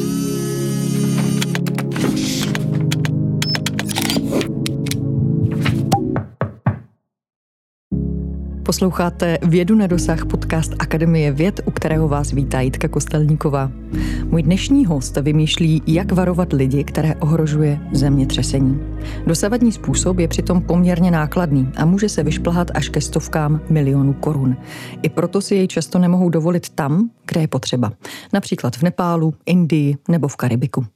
Ooh. Posloucháte Vědu na dosah podcast Akademie věd, u kterého vás vítá Jitka Kostelníková. Můj dnešní host vymýšlí, jak varovat lidi, které ohrožuje zemětřesení. Dosavadní způsob je přitom poměrně nákladný a může se vyšplhat až ke stovkám milionů korun. I proto si jej často nemohou dovolit tam, kde je potřeba. Například v Nepálu, Indii nebo v Karibiku.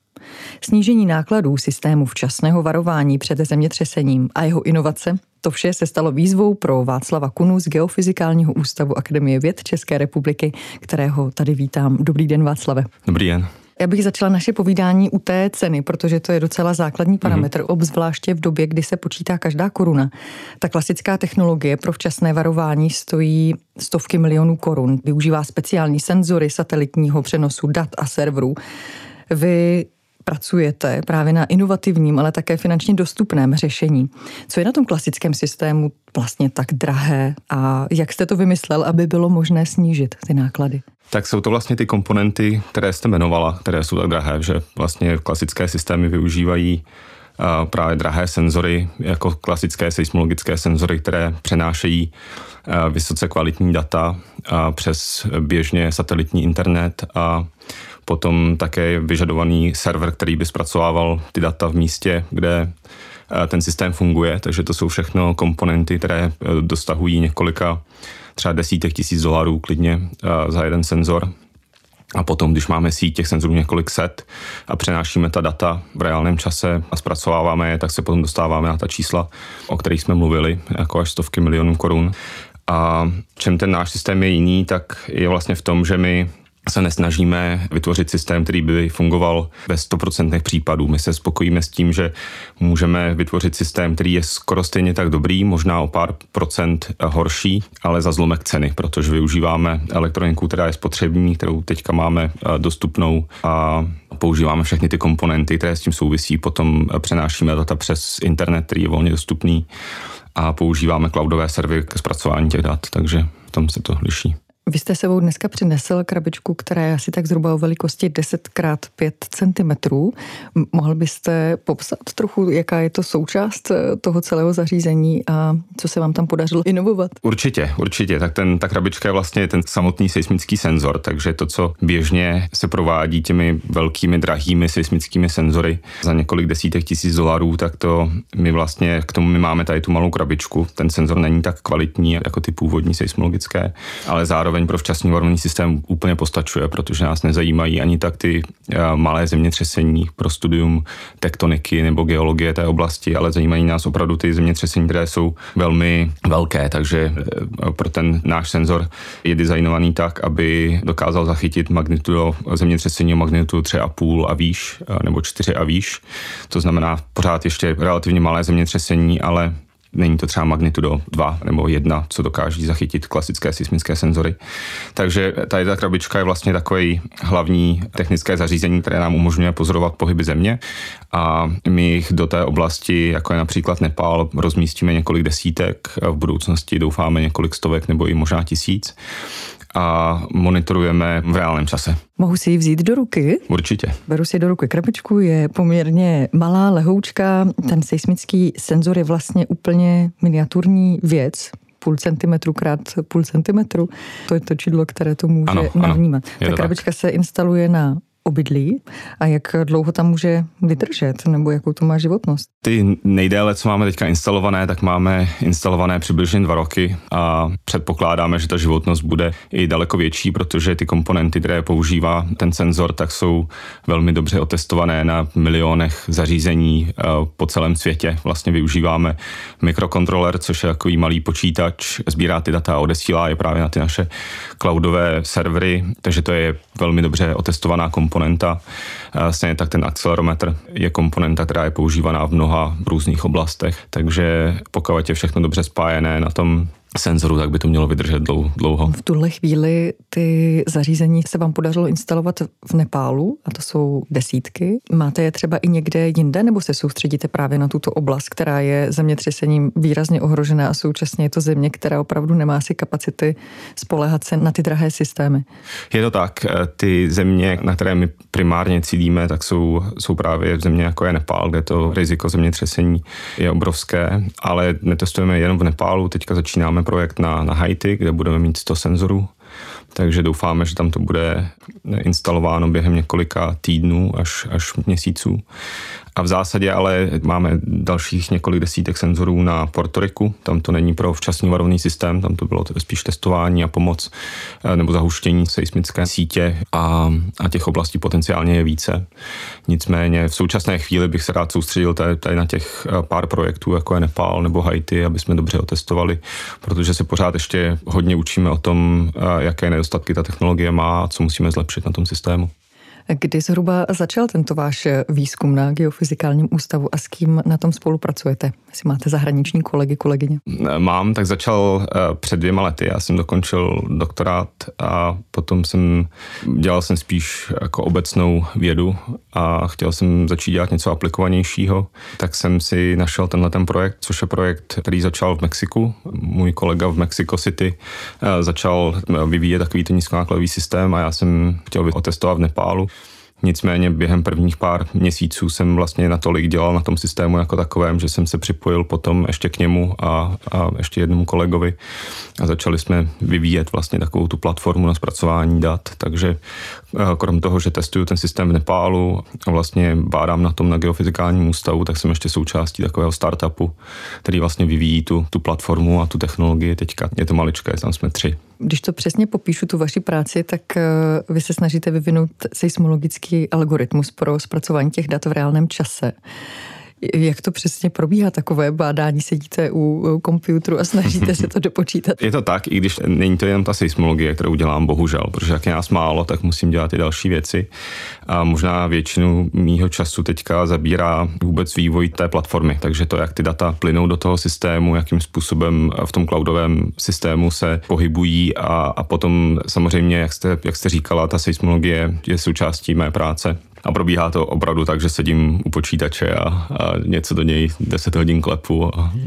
Snížení nákladů systému včasného varování před zemětřesením a jeho inovace to vše se stalo výzvou pro Václava Kunu z Geofyzikálního ústavu Akademie věd České republiky, kterého tady vítám. Dobrý den, Václave. Dobrý den. Já bych začala naše povídání u té ceny, protože to je docela základní parametr, mm-hmm. obzvláště v době, kdy se počítá každá koruna. Ta klasická technologie pro včasné varování stojí stovky milionů korun. Využívá speciální senzory satelitního přenosu dat a serverů. Vy pracujete právě na inovativním, ale také finančně dostupném řešení. Co je na tom klasickém systému vlastně tak drahé a jak jste to vymyslel, aby bylo možné snížit ty náklady? Tak jsou to vlastně ty komponenty, které jste jmenovala, které jsou tak drahé, že vlastně klasické systémy využívají právě drahé senzory, jako klasické seismologické senzory, které přenášejí vysoce kvalitní data přes běžně satelitní internet a potom také vyžadovaný server, který by zpracovával ty data v místě, kde eh, ten systém funguje, takže to jsou všechno komponenty, které eh, dostahují několika třeba desítek tisíc dolarů klidně eh, za jeden senzor. A potom, když máme síť těch senzorů několik set a přenášíme ta data v reálném čase a zpracováváme je, tak se potom dostáváme na ta čísla, o kterých jsme mluvili, jako až stovky milionů korun. A čem ten náš systém je jiný, tak je vlastně v tom, že my se nesnažíme vytvořit systém, který by fungoval ve 100% případů. My se spokojíme s tím, že můžeme vytvořit systém, který je skoro stejně tak dobrý, možná o pár procent horší, ale za zlomek ceny, protože využíváme elektroniku, která je spotřební, kterou teďka máme eh, dostupnou a používáme všechny ty komponenty, které s tím souvisí, potom přenášíme data přes internet, který je volně dostupný a používáme cloudové servery k zpracování těch dat, takže v tom se to liší. Vy jste sebou dneska přinesl krabičku, která je asi tak zhruba o velikosti 10 x 5 cm. Mohl byste popsat trochu, jaká je to součást eh, toho celého zařízení a co se vám tam podařilo inovovat? Určitě, určitě. Tak ten, ta krabička je vlastně ten samotný seismický senzor, takže to, co běžně se provádí těmi velkými, drahými seismickými senzory za několik desítek tisíc dolarů, tak to my vlastně k tomu my máme tady tu malou krabičku. Ten senzor není tak kvalitní jako ty původní seismologické, ale zároveň zároveň pro včasný varovný systém úplně postačuje, protože nás nezajímají ani tak ty eh, malé zemětřesení pro studium tektoniky nebo geologie té oblasti, ale zajímají nás opravdu ty zemětřesení, které jsou velmi velké, takže eh, pro ten náš senzor je designovaný tak, aby dokázal zachytit magnitudo zemětřesení o magnitudu 3,5 a výš, eh, nebo 4 a výš. To znamená pořád ještě relativně malé zemětřesení, ale Není to třeba magnitudo 2 nebo 1, co dokáží zachytit klasické seismické senzory. Takže tady ta krabička je vlastně takový hlavní technické zařízení, které nám umožňuje pozorovat pohyby země a my jich do té oblasti, jako je například Nepál, rozmístíme několik desítek, v budoucnosti doufáme několik stovek nebo i možná tisíc a monitorujeme v reálném čase. Mohu si ji vzít do ruky? Určitě. Beru si do ruky krabičku, je poměrně malá, lehoučka. Ten seismický senzor je vlastně úplně miniaturní věc, půl centimetru krát půl centimetru. To je to čidlo, které to může ano, navnímat. Ano, Ta krabička tak. se instaluje na obydlí a jak dlouho tam může vydržet, nebo jakou to má životnost? Ty nejdéle, co máme teďka instalované, tak máme instalované přibližně dva roky a předpokládáme, že ta životnost bude i daleko větší, protože ty komponenty, které používá ten senzor, tak jsou velmi dobře otestované na milionech zařízení eh, po celém světě. Vlastně využíváme mikrokontroler, což je takový malý počítač, sbírá ty data a odesílá je právě na ty naše cloudové servery, takže to je velmi dobře otestovaná komponenta komponenta. Stejně tak ten akcelerometr je komponenta, která je používaná v mnoha různých oblastech, takže pokud je všechno dobře spájené na tom senzorů, tak by to mělo vydržet dlouho. V tuhle chvíli ty zařízení se vám podařilo instalovat v Nepálu a to jsou desítky. Máte je třeba i někde jinde nebo se soustředíte právě na tuto oblast, která je zemětřesením výrazně ohrožená a současně je to země, která opravdu nemá si kapacity spolehat se na ty drahé systémy? Je to tak. Ty země, na které my primárně cílíme, tak jsou, jsou právě země jako je Nepál, kde to riziko zemětřesení je obrovské, ale netestujeme jenom v Nepálu, teďka začínáme projekt na, na Haiti, kde budeme mít 100 senzorů, takže doufáme, že tam to bude instalováno během několika týdnů až, až měsíců. A v zásadě ale máme dalších několik desítek senzorů na Portoriku. Tam to není pro včasný varovný systém, tam to bylo spíš testování a pomoc eh, nebo zahuštění seismické sítě a, a těch oblastí potenciálně je více. Nicméně v současné chvíli bych se rád soustředil tady, tady na těch eh, pár projektů, jako je Nepál nebo Haiti, aby jsme dobře otestovali, protože se pořád ještě hodně učíme o tom, eh, jaké nedostatky ta technologie má a co musíme zlepšit na tom systému. Kdy zhruba začal tento váš výzkum na Geofyzikálním ústavu a s kým na tom spolupracujete? Jestli máte zahraniční kolegy, kolegyně? Mám, tak začal eh, před dvěma lety. Já jsem dokončil doktorát a potom jsem dělal jsem spíš jako obecnou vědu a chtěl jsem začít dělat něco aplikovanějšího, tak jsem si našel tenhle ten projekt, což je projekt, který začal v Mexiku. Můj kolega v Mexico City eh, začal eh, vyvíjet takový ten nízkonákladový systém a já jsem chtěl otestovat v Nepálu. Nicméně během prvních pár měsíců jsem vlastně natolik dělal na tom systému jako takovém, že jsem se připojil potom ještě k němu a, a ještě jednomu kolegovi a začali jsme vyvíjet vlastně takovou tu platformu na zpracování dat. Takže eh, krom toho, že testuju ten systém v Nepálu a vlastně bádám na tom na geofyzikálním ústavu, tak jsem ještě součástí takového startupu, který vlastně vyvíjí tu, tu platformu a tu technologii teďka. Je to maličké, tam jsme tři. Když to přesně popíšu, tu vaši práci, tak eh, vy se snažíte vyvinout seismologický algoritmus pro zpracování těch dat v reálném čase. Jak to přesně probíhá takové bádání? Sedíte u počítaču a snažíte se to dopočítat? Je to tak, i když není to jen ta seismologie, kterou dělám, bohužel, protože jak je nás málo, tak musím dělat i další věci. A možná většinu mýho času teďka zabírá vůbec vývoj té platformy, takže to, jak ty data plynou do toho systému, jakým způsobem v tom cloudovém systému se pohybují a, a potom samozřejmě, jak jste, jak jste říkala, ta seismologie je součástí mé práce, a probíhá to opravdu tak, že sedím u počítače a, a něco do něj 10 hodin klepu. A...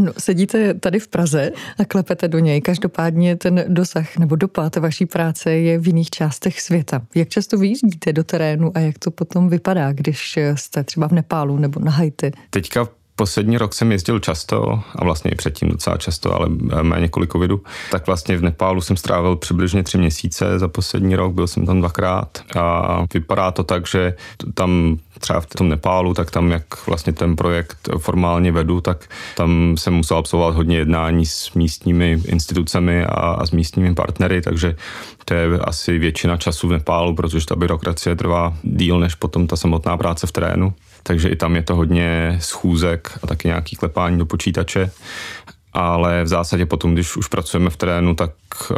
No, sedíte tady v Praze a klepete do něj. Každopádně ten dosah nebo dopad vaší práce je v jiných částech světa. Jak často vyjíždíte do terénu a jak to potom vypadá, když jste třeba v Nepálu nebo na Haiti? Teďka Poslední rok jsem jezdil často a vlastně i předtím docela často, ale méně kvůli covidu. Tak vlastně v Nepálu jsem strávil přibližně tři měsíce za poslední rok, byl jsem tam dvakrát a vypadá to tak, že tam třeba v tom Nepálu, tak tam, jak vlastně ten projekt formálně vedu, tak tam jsem musel absolvovat hodně jednání s místními institucemi a, a s místními partnery, takže to je asi většina času v Nepálu, protože ta byrokracie trvá díl než potom ta samotná práce v terénu takže i tam je to hodně schůzek a taky nějaký klepání do počítače. Ale v zásadě potom, když už pracujeme v terénu, tak eh,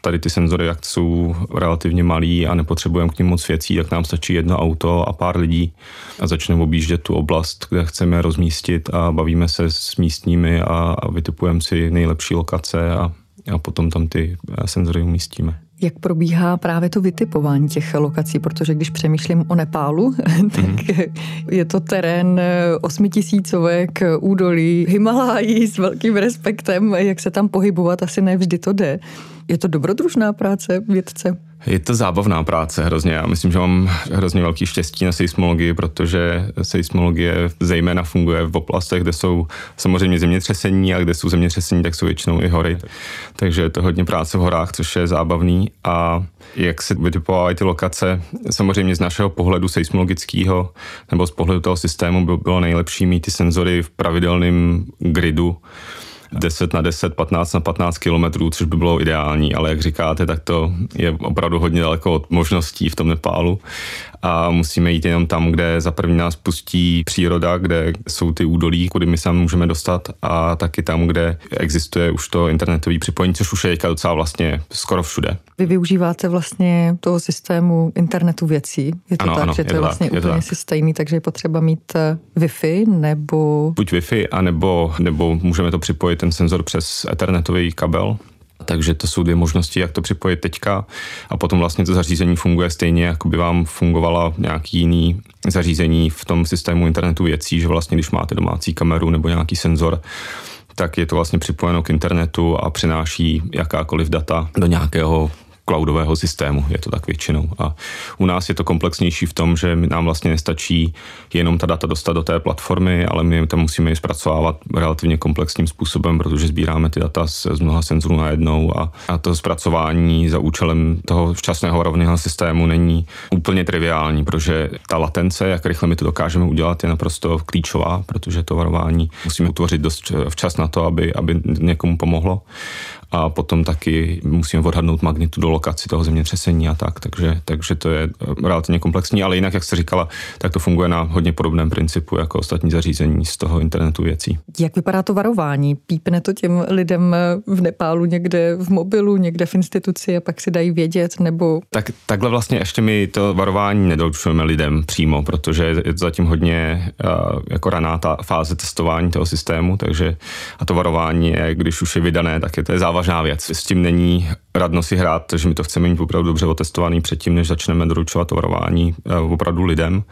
tady ty senzory, jak jsou relativně malý a nepotřebujeme k ním moc věcí, tak nám stačí jedno auto a pár lidí a začneme objíždět tu oblast, kde chceme rozmístit a bavíme se s místními a, vytipujeme si nejlepší lokace a, a potom tam ty eh, senzory umístíme. Jak probíhá právě to vytipování těch lokací, protože když přemýšlím o Nepálu, tak mm-hmm. je to terén osmitisícovek, údolí, Himalají s velkým respektem, jak se tam pohybovat, asi ne vždy to jde. Je to dobrodružná práce vědce? Je to zábavná práce hrozně. Já myslím, že mám hrozně velký štěstí na seismologii, protože seismologie zejména funguje v oblastech, kde jsou samozřejmě zemětřesení a kde jsou zemětřesení, tak jsou většinou i hory. Takže je to hodně práce v horách, což je zábavný. A jak se vytipovávají ty lokace, samozřejmě z našeho pohledu seismologického nebo z pohledu toho systému by bylo nejlepší mít ty senzory v pravidelném gridu, 10 na 10, 15 na 15 kilometrů, což by bylo ideální, ale jak říkáte, tak to je opravdu hodně daleko od možností v tom Nepálu. A musíme jít jenom tam, kde za první nás pustí příroda, kde jsou ty údolí, kudy my se můžeme dostat a taky tam, kde existuje už to internetové připojení, což už je docela vlastně skoro všude. Vy využíváte vlastně toho systému internetu věcí. Je to ano, tak, ano, že to je, vlastně tak, úplně je si stejný, takže je potřeba mít eh, Wi-Fi nebo... Buď Wi-Fi, anebo, nebo můžeme to připojit ten senzor přes ethernetový kabel, takže to jsou dvě možnosti, jak to připojit teďka. A potom vlastně to zařízení funguje stejně, jako by vám fungovala nějaký jiný zařízení v tom systému internetu věcí, že vlastně když máte domácí kameru nebo nějaký senzor, tak je to vlastně připojeno k internetu a přináší jakákoliv data do nějakého cloudového systému, je to tak většinou. A u nás je to komplexnější v tom, že nám vlastně nestačí jenom ta data dostat do té platformy, ale my tam musíme je zpracovávat relativně komplexním způsobem, protože sbíráme ty data z, z mnoha senzorů najednou a, a to zpracování za účelem toho včasného rovného systému není úplně triviální, protože ta latence, jak rychle my to dokážeme udělat, je naprosto klíčová, protože to varování musíme utvořit dost včas na to, aby, aby někomu pomohlo a potom taky musíme odhadnout magnitudu lokaci toho zemětřesení a tak, takže, takže to je eh, relativně komplexní, ale jinak, jak jste říkala, tak to funguje na hodně podobném principu jako ostatní zařízení z toho internetu věcí. Jak vypadá to varování? Pípne to těm lidem eh, v Nepálu někde v mobilu, někde v instituci a pak si dají vědět, nebo... Tak, takhle vlastně ještě my to varování nedoručujeme lidem přímo, protože je to zatím hodně uh, jako raná ta fáze testování toho systému, takže a to varování je, když už je vydané, tak je to je závažná věc. S tím není radno si hrát, že my to chceme mít opravdu dobře otestovaný předtím, než začneme doručovat varování eh, opravdu lidem.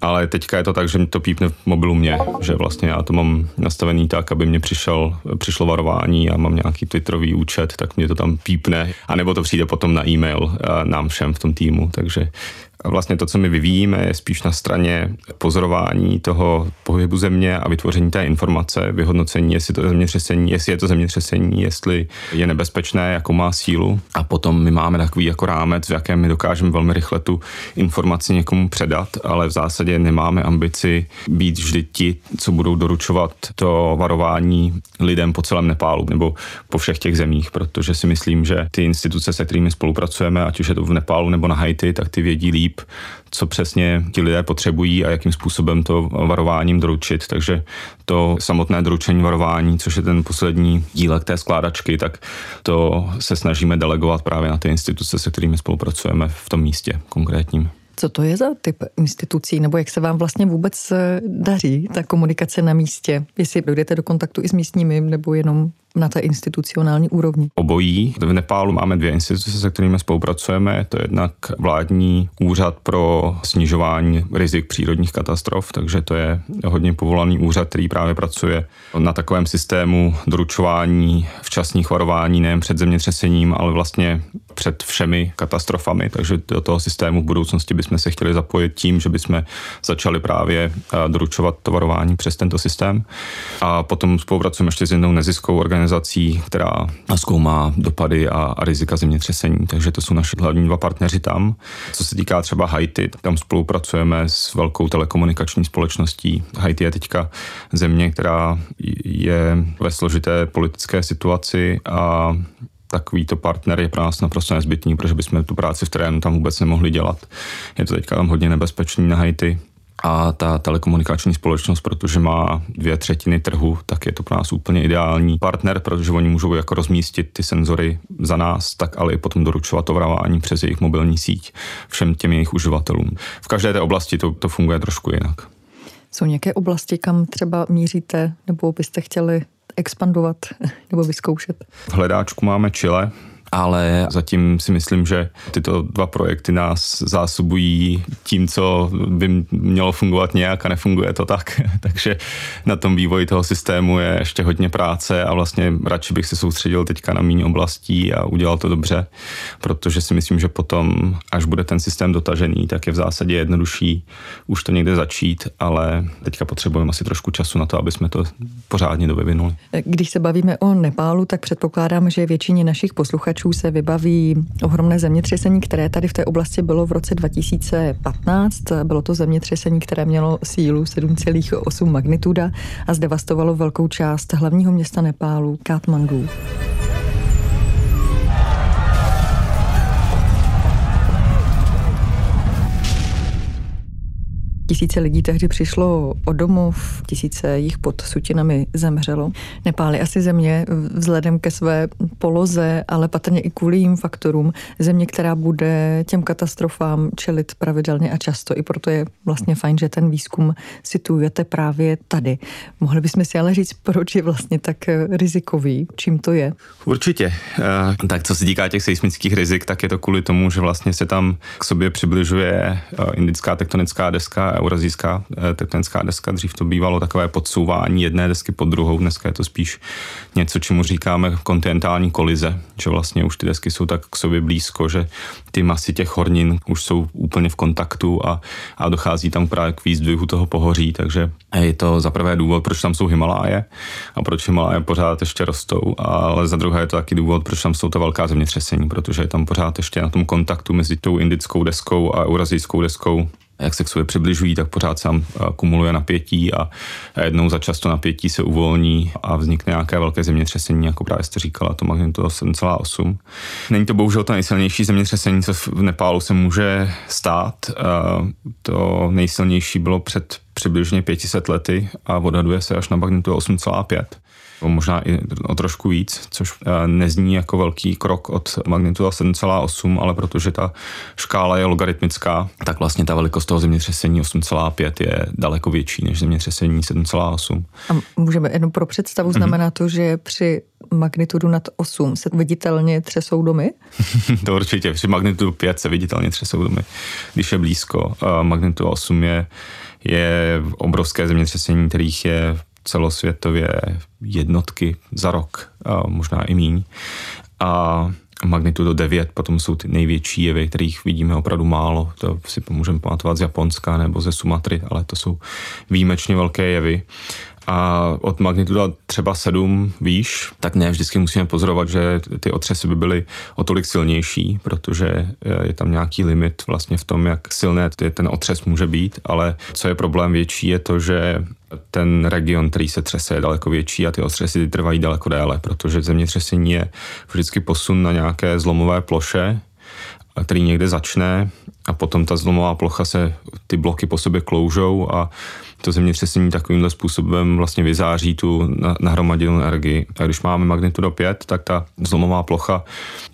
Ale teďka je to tak, že mi to pípne v mobilu mě, že vlastně já to mám nastavený tak, aby mě přišel, přišlo varování a mám nějaký Twitterový účet, tak mě to tam pípne, anebo to přijde potom na e-mail eh, nám všem v tom týmu, takže a vlastně to, co my vyvíjíme, je spíš na straně pozorování toho pohybu země a vytvoření té informace, vyhodnocení, jestli to je zemětřesení, jestli je to zemětřesení, jestli je nebezpečné, jakou má sílu. A potom my máme takový jako rámec, v jakém my dokážeme velmi rychle tu informaci někomu předat, ale v zásadě nemáme ambici být vždy ti, co budou doručovat to varování lidem po celém Nepálu nebo po všech těch zemích, protože si myslím, že ty instituce, se kterými spolupracujeme, ať už je to v Nepálu nebo na Haiti, tak ty vědí líp líp, co přesně ti lidé potřebují a jakým způsobem to varováním doručit. Takže to samotné doručení varování, což je ten poslední dílek té skládačky, tak to se snažíme delegovat právě na ty instituce, se kterými spolupracujeme v tom místě konkrétním. Co to je za typ institucí, nebo jak se vám vlastně vůbec eh, daří ta komunikace na místě? Jestli dojdete do kontaktu i s místními, nebo jenom na té institucionální úrovni? Obojí. V Nepálu máme dvě instituce, se kterými spolupracujeme. To je jednak vládní úřad pro snižování rizik přírodních katastrof, takže to je hodně povolaný úřad, který právě pracuje na takovém systému doručování včasných varování nejen před zemětřesením, ale vlastně před všemi katastrofami, takže do toho systému v budoucnosti bychom se chtěli zapojit tím, že bychom začali právě eh, doručovat to varování přes tento systém. A potom spolupracujeme ještě s jednou neziskovou organizací, která zkoumá dopady a, a rizika zemětřesení, takže to jsou naši hlavní dva partneři tam. Co se týká třeba Haiti, tam spolupracujeme s velkou telekomunikační společností. Haiti je teďka země, která je ve složité politické situaci a takovýto partner je pro nás naprosto nezbytný, protože bychom tu práci v terénu tam vůbec nemohli dělat. Je to teďka tam hodně nebezpečný na Haiti a ta telekomunikační společnost, protože má dvě třetiny trhu, tak je to pro nás úplně ideální partner, protože oni můžou jako rozmístit ty senzory za nás, tak ale i potom doručovat to varování přes jejich mobilní síť všem těm jejich uživatelům. V každé té oblasti to, to funguje trošku jinak. Jsou nějaké oblasti, kam třeba míříte, nebo byste chtěli expandovat nebo vyzkoušet? V hledáčku máme Chile, ale zatím si myslím, že tyto dva projekty nás zásobují tím, co by mělo fungovat nějak a nefunguje to tak. Takže na tom vývoji toho systému je ještě hodně práce a vlastně radši bych se soustředil teďka na méně oblastí a udělal to dobře, protože si myslím, že potom, až bude ten systém dotažený, tak je v zásadě jednodušší už to někde začít, ale teďka potřebujeme asi trošku času na to, aby jsme to pořádně dovyvinuli. Když se bavíme o Nepálu, tak předpokládám, že většině našich posluchačů posluchačů se vybaví ohromné zemětřesení, které tady v té oblasti bylo v roce 2015. Bylo to zemětřesení, které mělo sílu 7,8 magnituda a zdevastovalo velkou část hlavního města Nepálu, Kathmandu. Tisíce lidí tehdy přišlo o domov, tisíce jich pod sutinami zemřelo. Nepál je asi země vzhledem ke své poloze, ale patrně i kvůli jím faktorům. Země, která bude těm katastrofám čelit pravidelně a často. I proto je vlastně fajn, že ten výzkum situujete právě tady. Mohli bychom si ale říct, proč je vlastně tak rizikový, čím to je? Určitě. Eh, tak co se týká těch seismických rizik, tak je to kvůli tomu, že vlastně se tam k sobě přibližuje eh, indická tektonická deska eurazijská eh, tektonická deska. Dřív to bývalo takové podsouvání jedné desky pod druhou, dneska je to spíš něco, čemu říkáme kontinentální kolize, že vlastně už ty desky jsou tak k sobě blízko, že ty masy těch hornin už jsou úplně v kontaktu a, a dochází tam právě k výzdvihu toho pohoří, takže je to za prvé důvod, proč tam jsou Himaláje a proč Himaláje pořád ještě rostou, ale za druhé je to taky důvod, proč tam jsou ta velká zemětřesení, protože je tam pořád ještě na tom kontaktu mezi tou indickou deskou a eurazijskou deskou jak se k sobě přibližují, tak pořád se tam kumuluje napětí a jednou za často napětí se uvolní a vznikne nějaké velké zemětřesení, jako právě jste říkala, to magnitudo 7,8. Není to bohužel to nejsilnější zemětřesení, co v Nepálu se může stát. To nejsilnější bylo před přibližně 500 lety a odhaduje se až na magnitudo 8,5 možná i o trošku víc, což eh, nezní jako velký krok od magnituda 7,8, ale protože ta škála je logaritmická, tak vlastně ta velikost toho zemětřesení 8,5 je daleko větší než zemětřesení 7,8. A můžeme jenom pro představu, znamená to, že při magnitudu nad 8 se viditelně třesou domy? to určitě, při magnitudu 5 se viditelně třesou domy, když je blízko. Magnituda 8 je, je obrovské zemětřesení, kterých je celosvětově jednotky za rok, a možná i míň. A magnitudo 9, potom jsou ty největší jevy, kterých vidíme opravdu málo. To si můžeme pamatovat z Japonska nebo ze Sumatry, ale to jsou výjimečně velké jevy a od magnituda třeba 7 výš, tak ne vždycky musíme pozorovat, že ty otřesy by byly o tolik silnější, protože je tam nějaký limit vlastně v tom, jak silné ten otřes může být, ale co je problém větší je to, že ten region, který se třese, je daleko větší a ty otřesy trvají daleko déle, protože zemětřesení je vždycky posun na nějaké zlomové ploše, který někde začne a potom ta zlomová plocha se, ty bloky po sobě kloužou a to zemětřesení takovýmhle způsobem vlastně vyzáří tu nahromaděnou energii. A když máme magnitudo 5, tak ta zlomová plocha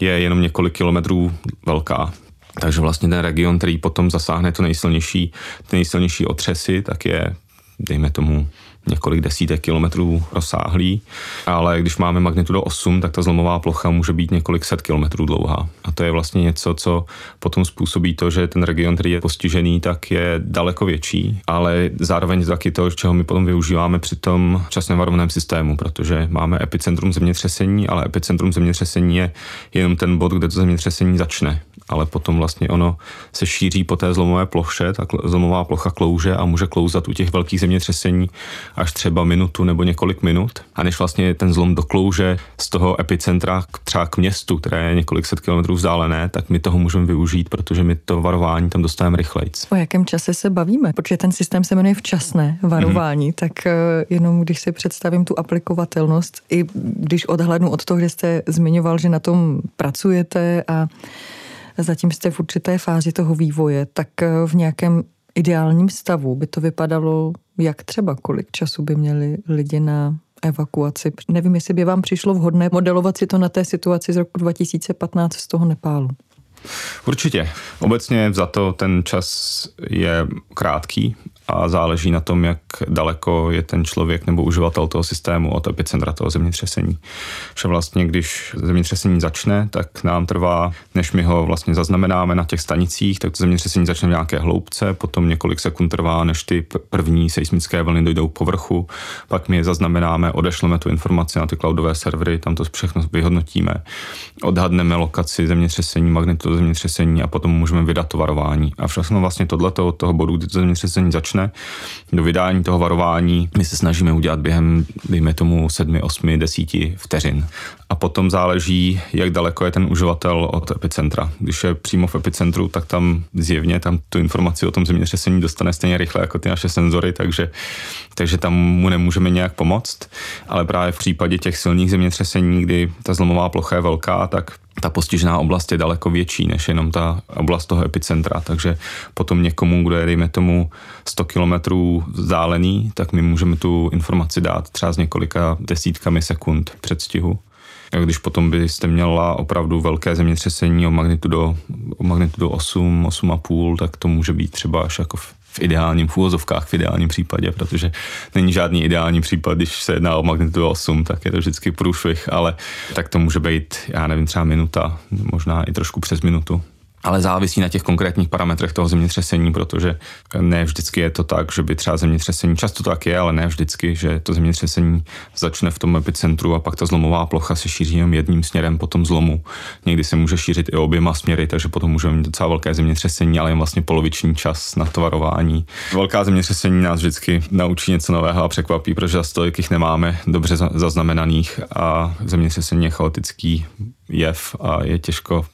je jenom několik kilometrů velká. Takže vlastně ten region, který potom zasáhne to nejsilnější, ty nejsilnější otřesy, tak je, dejme tomu, několik desítek kilometrů rozsáhlý, ale když máme magnitudo 8, tak ta zlomová plocha může být několik set kilometrů dlouhá. A to je vlastně něco, co potom způsobí to, že ten region, který je postižený, tak je daleko větší, ale zároveň taky to, čeho my potom využíváme při tom časném varovném systému, protože máme epicentrum zemětřesení, ale epicentrum zemětřesení je jenom ten bod, kde to zemětřesení začne ale potom vlastně ono se šíří po té zlomové ploše, ta zlomová plocha klouže a může klouzat u těch velkých zemětřesení až třeba minutu nebo několik minut. A než vlastně ten zlom doklouže z toho epicentra třeba k městu, které je několik set kilometrů vzdálené, tak my toho můžeme využít, protože my to varování tam dostáváme rychleji. O jakém čase se bavíme? Protože ten systém se jmenuje včasné varování, mm-hmm. tak eh, jenom když si představím tu aplikovatelnost, i když odhlednu od toho, že jste zmiňoval, že na tom pracujete a zatím jste v určité fázi toho vývoje, tak eh, v nějakém ideálním stavu by to vypadalo jak třeba, kolik času by měli lidi na evakuaci. Nevím, jestli by vám přišlo vhodné modelovat si to na té situaci z roku 2015 z toho Nepálu. Určitě. Obecně za to ten čas je krátký a záleží na tom, jak daleko je ten člověk nebo uživatel toho systému od epicentra toho zemětřesení. Že vlastně, když zemětřesení začne, tak nám trvá, než my ho vlastně zaznamenáme na těch stanicích, tak to zemětřesení začne v nějaké hloubce, potom několik sekund trvá, než ty první seismické vlny dojdou k povrchu, pak my je zaznamenáme, odešleme tu informaci na ty cloudové servery, tam to všechno vyhodnotíme, odhadneme lokaci zemětřesení, magnitu zemětřesení a potom můžeme vydat to varování. A všechno vlastně tohleto od toho bodu, kdy to zemětřesení začne, začne. Do vydání toho varování my se snažíme udělat během, dejme tomu, sedmi, osmi, desíti vteřin. A potom záleží, jak daleko je ten uživatel od epicentra. Když je přímo v epicentru, tak tam zjevně tam tu informaci o tom zemětřesení dostane stejně rychle jako ty naše senzory, takže, takže tam mu nemůžeme nějak pomoct. Ale právě v případě těch silných zemětřesení, kdy ta zlomová plocha je velká, tak ta postižená oblast je daleko větší než jenom ta oblast toho epicentra, takže potom někomu, kdo je, dejme tomu, 100 kilometrů vzdálený, tak my můžeme tu informaci dát třeba s několika desítkami sekund předstihu. Když potom byste měla opravdu velké zemětřesení o magnitudo, o magnitudo 8, 8,5, tak to může být třeba až jako v v ideálním, v úvozovkách v ideálním případě, protože není žádný ideální případ, když se jedná o magnitudu 8, tak je to vždycky průšvih, ale tak to může být, já nevím, třeba minuta, možná i trošku přes minutu ale závisí na těch konkrétních parametrech toho zemětřesení, protože ne vždycky je to tak, že by třeba zemětřesení, často to tak je, ale ne vždycky, že to zemětřesení začne v tom epicentru a pak ta zlomová plocha se šíří jenom jedním směrem po tom zlomu. Někdy se může šířit i oběma směry, takže potom můžeme mít docela velké zemětřesení, ale jen vlastně poloviční čas na to varování. Velká zemětřesení nás vždycky naučí něco nového a překvapí, protože zase tolik jich nemáme dobře zaznamenaných a zemětřesení je chaotický jev a je těžko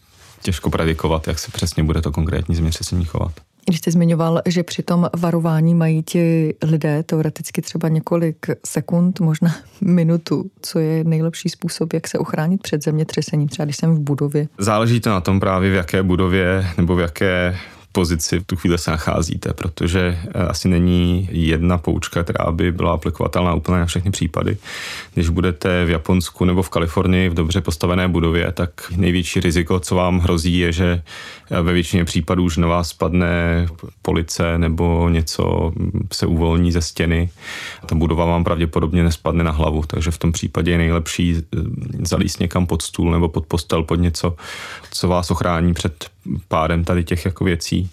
těžko predikovat, jak se přesně bude to konkrétní zemětřesení chovat. Když jste zmiňoval, že při tom varování mají ti lidé teoreticky třeba několik sekund, možná minutu, co je nejlepší způsob, jak se ochránit před zemětřesením, třeba když jsem v budově? Záleží to na tom právě, v jaké budově nebo v jaké pozici v tu chvíli se nacházíte, protože eh, asi není jedna poučka, která by byla aplikovatelná úplně na všechny případy. Když budete v Japonsku nebo v Kalifornii v dobře postavené budově, tak největší riziko, co vám hrozí, je, že eh, ve většině případů už na vás spadne police nebo něco se uvolní ze stěny. Ta budova vám pravděpodobně nespadne na hlavu, takže v tom případě je nejlepší eh, zalíst někam pod stůl nebo pod postel, pod něco, co vás ochrání před pádem tady těch jako věcí.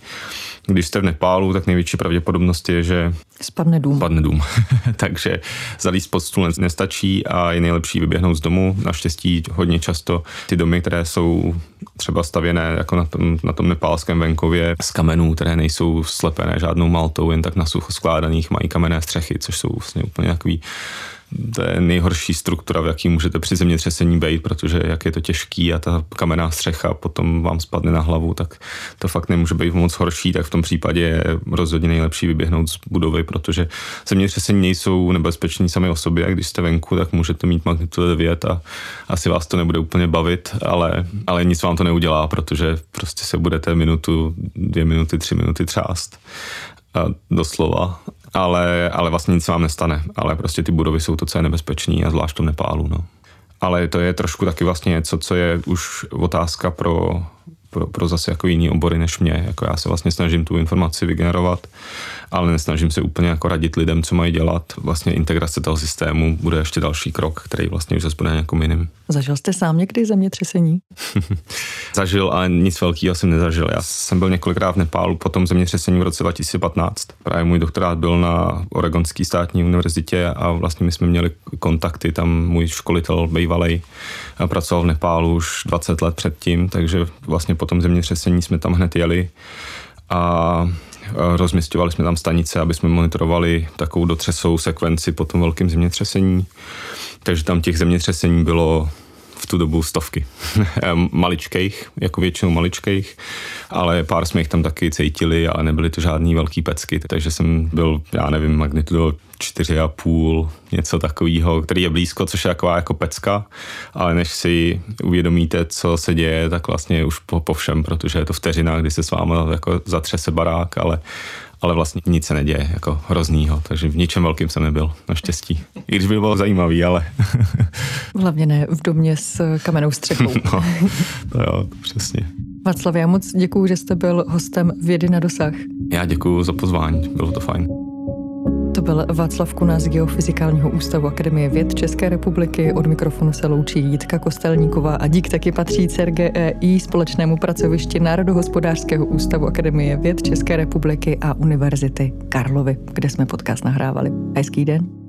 Když jste v Nepálu, tak největší pravděpodobnost je, že spadne dům. Spadne dům. Takže zalíst pod stůl nestačí a je nejlepší vyběhnout z domu. Naštěstí hodně často ty domy, které jsou třeba stavěné jako na tom, na tom nepálském venkově z kamenů, které nejsou slepené žádnou maltou, jen tak na sucho skládaných, mají kamenné střechy, což jsou vlastně úplně takový to je nejhorší struktura, v jaký můžete při zemětřesení být, protože jak je to těžký a ta kamenná střecha potom vám spadne na hlavu, tak to fakt nemůže být moc horší, tak v tom případě je rozhodně nejlepší vyběhnout z budovy, protože zemětřesení nejsou nebezpeční sami o sobě a když jste venku, tak můžete mít magnitudu 9 a asi vás to nebude úplně bavit, ale, ale nic vám to neudělá, protože prostě se budete minutu, dvě minuty, tři minuty třást. A doslova ale, ale vlastně nic vám nestane. Ale prostě ty budovy jsou to, co je nebezpečný a zvlášť v tom Nepálu. No. Ale to je trošku taky vlastně něco, co je už otázka pro pro, pro zase jako jiný obory než mě. Jako já se vlastně snažím tu informaci vygenerovat, ale nesnažím se úplně jako radit lidem, co mají dělat. Vlastně integrace toho systému bude ještě další krok, který vlastně už zase bude nějakou minim. Zažil jste sám někdy zemětřesení? Zažil, ale nic velkého jsem nezažil. Já jsem byl několikrát v Nepálu po tom zemětřesení v roce 2015. Právě můj doktorát byl na Oregonské státní univerzitě a vlastně my jsme měli kontakty. Tam můj školitel bývalý pracoval v Nepálu už 20 let předtím, takže vlastně po tom zemětřesení jsme tam hned jeli a rozměstňovali jsme tam stanice, aby jsme monitorovali takovou dotřesou sekvenci po tom velkém zemětřesení. Takže tam těch zemětřesení bylo v tu dobu stovky. maličkejch, jako většinou maličkejch, ale pár jsme jich tam taky cítili, ale nebyly to žádný velký pecky, takže jsem byl, já nevím, magnitudo čtyři a půl, něco takového, který je blízko, což je taková jako pecka, ale než si uvědomíte, co se děje, tak vlastně už po, po všem, protože je to vteřina, kdy se s váma jako zatřese barák, ale ale vlastně nic se neděje jako hroznýho, takže v ničem velkým jsem nebyl, naštěstí. I když by bylo zajímavý, ale... Hlavně ne v domě s kamenou střechou. no, to jo, přesně. Václav, já moc děkuju, že jste byl hostem Vědy na dosah. Já děkuju za pozvání, bylo to fajn. To byl Václav Kuna z Geofyzikálního ústavu Akademie věd České republiky. Od mikrofonu se loučí Jitka Kostelníková a dík taky patří CRGEI, společnému pracovišti Národohospodářského ústavu Akademie věd České republiky a Univerzity Karlovy, kde jsme podcast nahrávali. Hezký den.